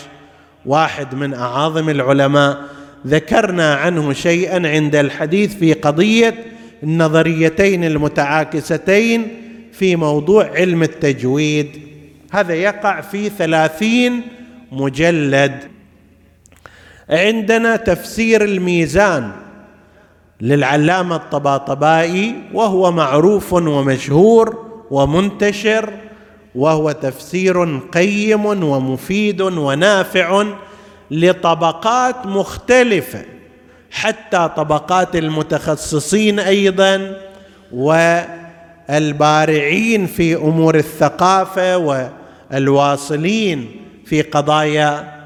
واحد من أعاظم العلماء. ذكرنا عنه شيئا عند الحديث في قضية النظريتين المتعاكستين في موضوع علم التجويد. هذا يقع في ثلاثين مجلد. عندنا تفسير الميزان للعلامة الطباطبائي وهو معروف ومشهور ومنتشر وهو تفسير قيم ومفيد ونافع لطبقات مختلفة. حتى طبقات المتخصصين أيضا والبارعين في أمور الثقافة والواصلين في قضايا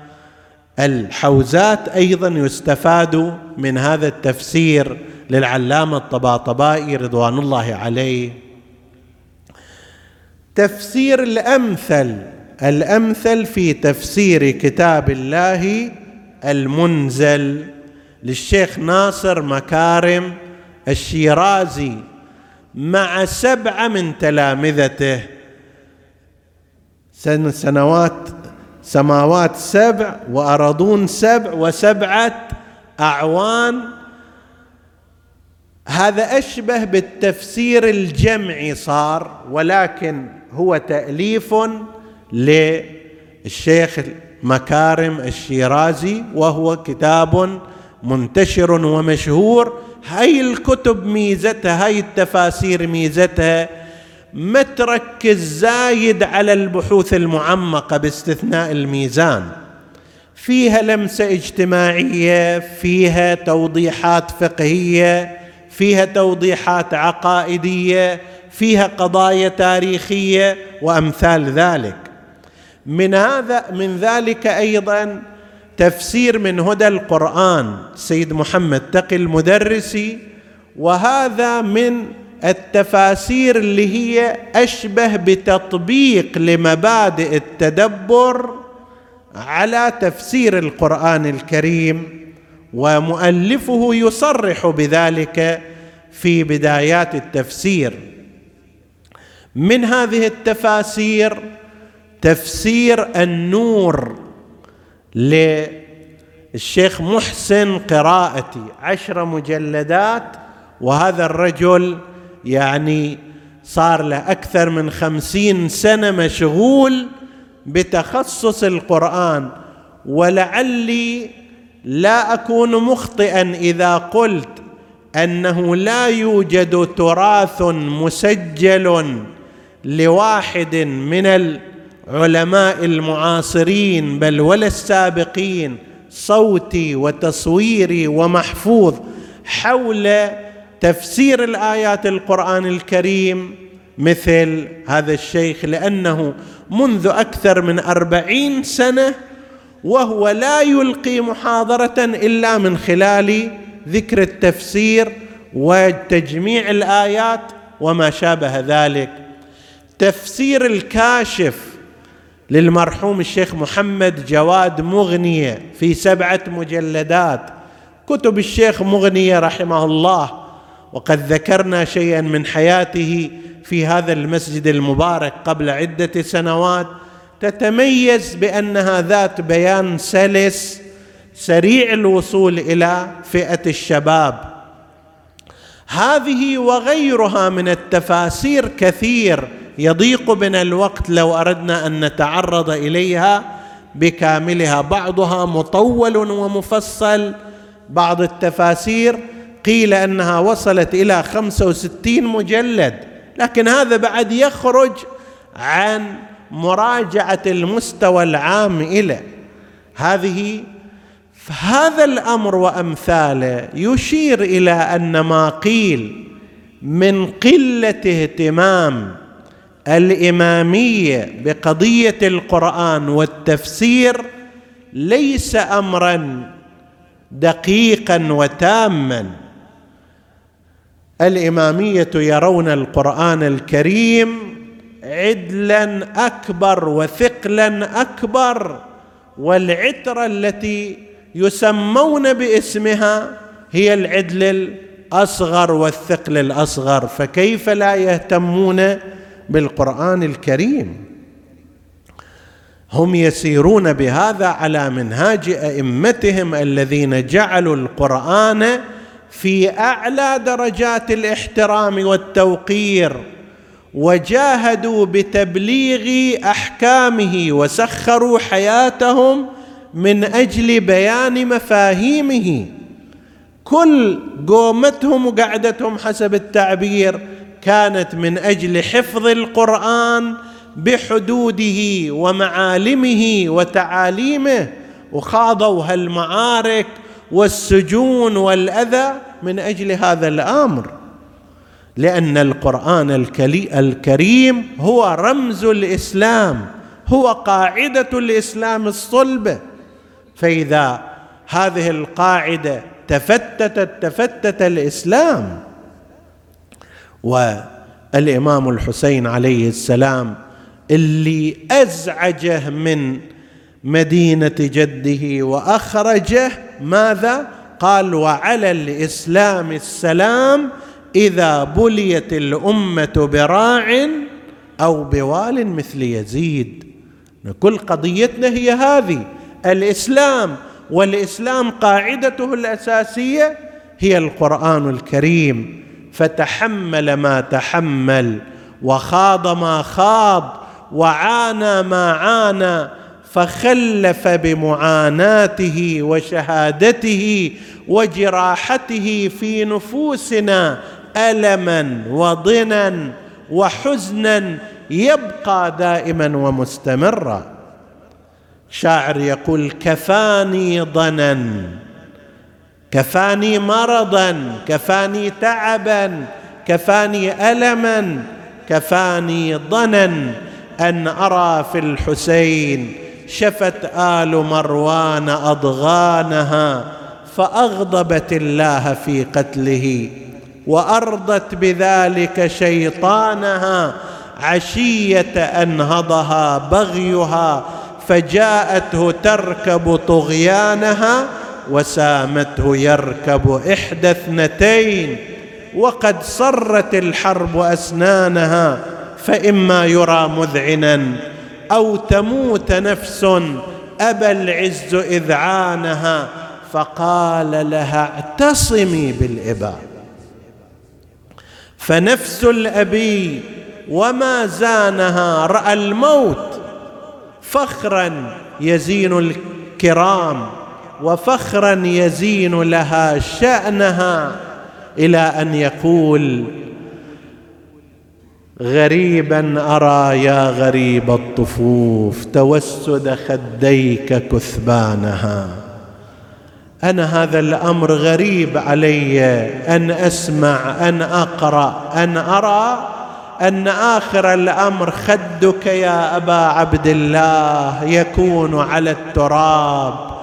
الحوزات أيضا يستفاد من هذا التفسير للعلامة الطباطبائي رضوان الله عليه. تفسير الأمثل الأمثل في تفسير كتاب الله المنزل. للشيخ ناصر مكارم الشيرازي مع سبعة من تلامذته. سنوات سماوات سبع وارضون سبع وسبعة أعوان. هذا أشبه بالتفسير الجمعي صار ولكن هو تأليف للشيخ مكارم الشيرازي وهو كتاب منتشر ومشهور. هاي الكتب ميزتها هاي التفاسير ميزتها ما تركز زايد على البحوث المعمقة باستثناء الميزان. فيها لمسة اجتماعية فيها توضيحات فقهية فيها توضيحات عقائدية فيها قضايا تاريخية وأمثال ذلك. من هذا من ذلك أيضا تفسير من هدى القرآن. سيد محمد تقي المدرسي. وهذا من التفاسير اللي هي أشبه بتطبيق لمبادئ التدبر على تفسير القرآن الكريم. ومؤلفه يصرح بذلك في بدايات التفسير. من هذه التفاسير تفسير النور. للشيخ محسن قراءتي. عشر مجلدات وهذا الرجل يعني صار له أكثر من خمسين سنة مشغول بتخصص القرآن. ولعلي لا أكون مخطئا إذا قلت أنه لا يوجد تراث مسجل لواحد من العلماء المعاصرين بل ولا السابقين صوتي وتصويري ومحفوظ حول تفسير الآيات القرآن الكريم مثل هذا الشيخ لأنه منذ أكثر من أربعين سنة وهو لا يلقي محاضرة إلا من خلال ذكر التفسير وتجميع الآيات وما شابه ذلك. تفسير الكاشف للمرحوم الشيخ محمد جواد مغنية في سبعة مجلدات. كتب الشيخ مغنية رحمه الله وقد ذكرنا شيئا من حياته في هذا المسجد المبارك قبل عدة سنوات. تتميز بأنها ذات بيان سلس سريع الوصول إلى فئة الشباب. هذه وغيرها من التفاسير كثير يضيق بنا الوقت لو أردنا أن نتعرض إليها بكاملها. بعضها مطول ومفصل بعض التفاسير قيل أنها وصلت إلى خمسة وستين مجلد لكن هذا بعد يخرج عن مراجعة المستوى العام إلى. هذه هذا الأمر وأمثاله يشير إلى أن ما قيل من قلة اهتمام الإمامية بقضية القرآن والتفسير ليس امرا دقيقا وتاما. الإمامية يرون القرآن الكريم عدلا أكبر وثقلا أكبر والعتره التي يسمون باسمها هي العدل الأصغر والثقل الأصغر. فكيف لا يهتمون بالقرآن الكريم. هم يسيرون بهذا على منهاج أئمتهم الذين جعلوا القرآن في أعلى درجات الإحترام والتوقير وجاهدوا بتبليغ أحكامه وسخروا حياتهم من أجل بيان مفاهيمه. كل قومتهم وقعدتهم حسب التعبير كانت من أجل حفظ القرآن بحدوده ومعالمه وتعاليمه وخاضوا هالمعارك والسجون والأذى من أجل هذا الأمر. لأن القرآن الكريم هو رمز الإسلام هو قاعدة الإسلام الصلبه فإذا هذه القاعدة تفتتت تفتت الإسلام والإمام الحسين عليه السلام اللي أزعجه من مدينة جده وأخرجه ماذا؟ قال وعلى الإسلام السلام إذا بليت الأمة براع أو بوال مثل يزيد. كل قضيتنا هي هذه. الإسلام والإسلام قاعدته الأساسية هي القرآن الكريم. فتحمل ما تحمل وخاض ما خاض وعانى ما عانى فخلف بمعاناته وشهادته وجراحته في نفوسنا ألما وضنا وحزنا يبقى دائما ومستمرا. شاعر يقول كفاني ضنا كفاني مرضا كفاني تعبا كفاني الما كفاني ضنا. أن أرى في الحسين شفت آل مروان أضغانها فأغضبت الله في قتله وأرضت بذلك شيطانها عشية أنهضها بغيها فجاءته تركب طغيانها وسامته يركب إحدى اثنتين وقد صرت الحرب أسنانها فإما يرى مذعنا أو تموت نفس ابى العز اذعانها فقال لها اعتصمي بالإباء. فنفس الأبي وما زانها رأى الموت فخرا يزين الكرام. وفخرا يزين لها شأنها إلى أن يقول غريبا أرى يا غريب الطفوف توسد خديك كثبانها. أنا هذا الأمر غريب علي. أن أسمع أن أقرأ أن أرى أن آخر الأمر خدك يا أبا عبد الله يكون على التراب.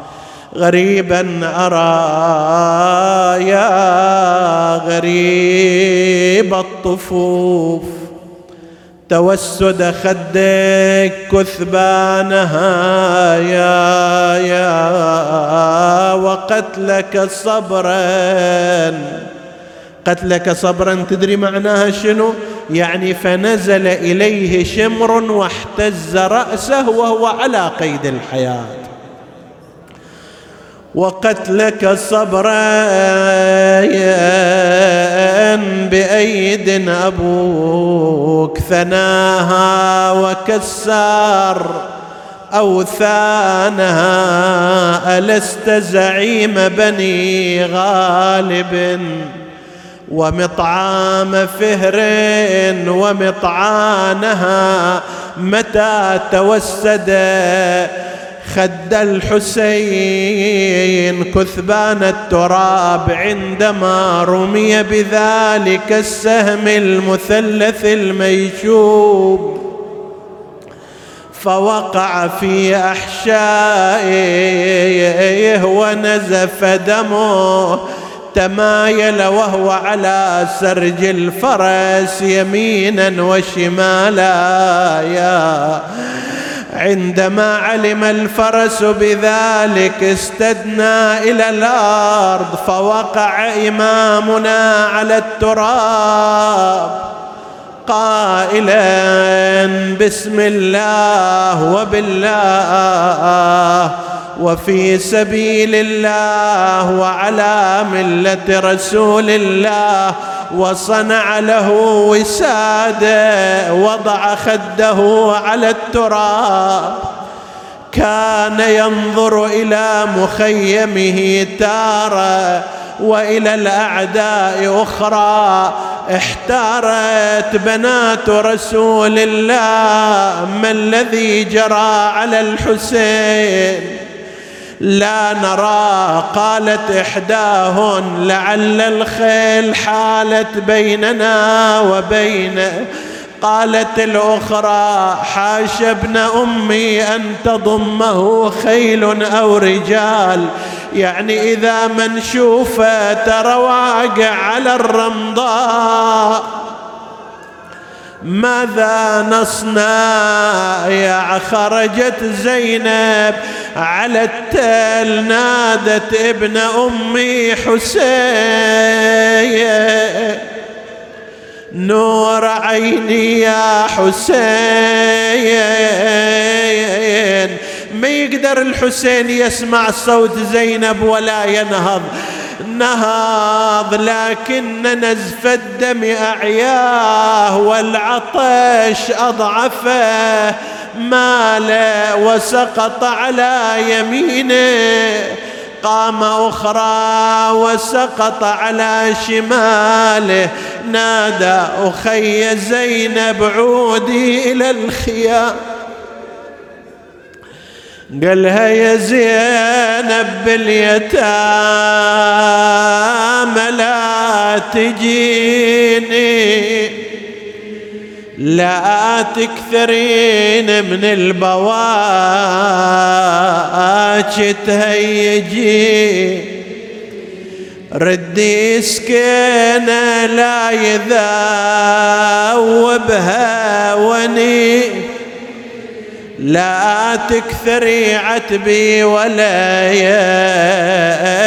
غريبا أرى يا غريب الطفوف. توسد خدك كثبانها يا يا وقتلك صبرا. قتلك صبرا تدري معناها شنو؟ يعني فنزل إليه شمر واحتز رأسه وهو على قيد الحياة. وقتلك صبرا بأيد أبوك ثناها وكسار أوثانها. ألست زعيم بني غالب؟ ومطعام فهر ومطعانها متى توسد؟ خد الحسين كثبان التراب عندما رمي بذلك السهم المثلث الميشوب. فوقع في أحشائه ونزف دمه تمايل وهو على سرج الفرس يمينا وشمالا. يا عندما علم الفرس بذلك استدنا إلى الأرض فوقع إمامنا على التراب. قائلا بسم الله وبالله وفي سبيل الله وعلى ملة رسول الله. وصنع له وسادة وضع خده على التراب. كان ينظر إلى مخيمه تارة وإلى الأعداء أخرى. احتارت بنات رسول الله ما الذي جرى على الحسين؟ لا نرى قالت إحداهن لعل الخيل حالت بيننا وبينه قالت الأخرى حاش ابن أمي أن تضمه خيل أو رجال. يعني إذا منشوفه ترى واقع على الرمضاء. ماذا نصنع يا خرجت زينب على التل نادت ابن امي حسين؟ نور عيني يا حسين. ما يقدر الحسين يسمع صوت زينب ولا ينهض. نهض لكن نزف الدم أعياه والعطش أضعفه. مال وسقط على يمينه. قام أخرى وسقط على شماله. نادى أخي زينب عودي إلى الخيام. قالها يا زينب باليتامى لا تجيني لا تكثرين من البواج تهيجي. ردي سكينة لا يذوبها وني. لا تكثري عتبي ولا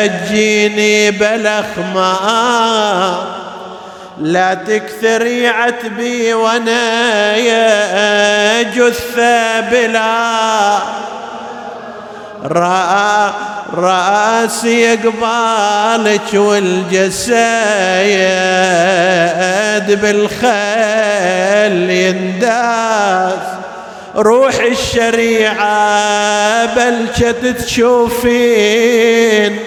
يجيني بلخ ما لا تكثري عتبي وأنا يا جثة بلا. رأى رأسي قبالك والجسايد بالخيل ينداس روح الشريعة بلشت تشوفين.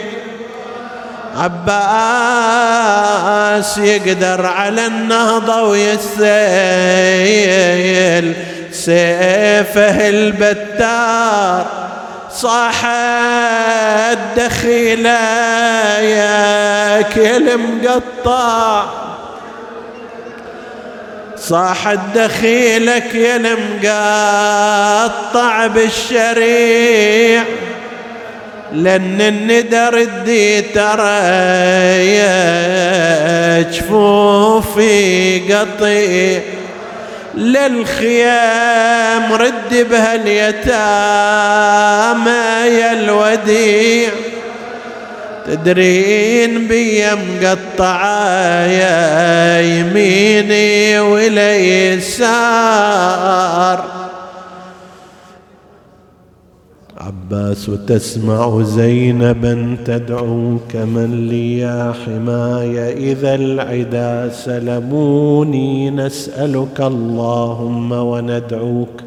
عباس يقدر على النهضة ويسيل سيفه البتار صاح الدخيلة يا كل مقطع. صاح الدخيلك يا المقطع بالشريع لأن الندى ردي ترى جفوفي قطيع للخيام رد بها اليتامى يا الوديع. تدرين بيا مقطعة يا يميني وليسار عباس تسمع زينبا تدعوك من لي يا حماي إذا العدا سلموني نسألك اللهم وندعوك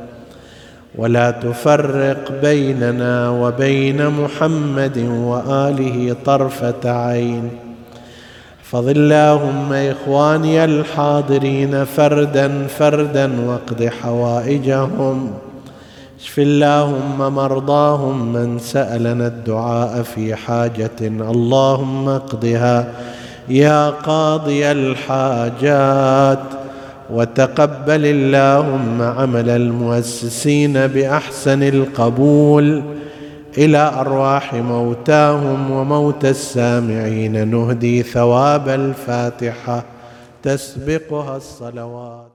ولا تفرق بيننا وبين محمد وآله طرفة عين. احفظ اللهم إخواني الحاضرين فردا فردا واقض حوائجهم. اشف اللهم مرضاهم من سألنا الدعاء في حاجة. اللهم اقضها يا قاضي الحاجات. وتقبل اللهم عمل المؤسسين بأحسن القبول إلى أرواح موتاهم وموتى السامعين. نهدي ثواب الفاتحة تسبقها الصلوات.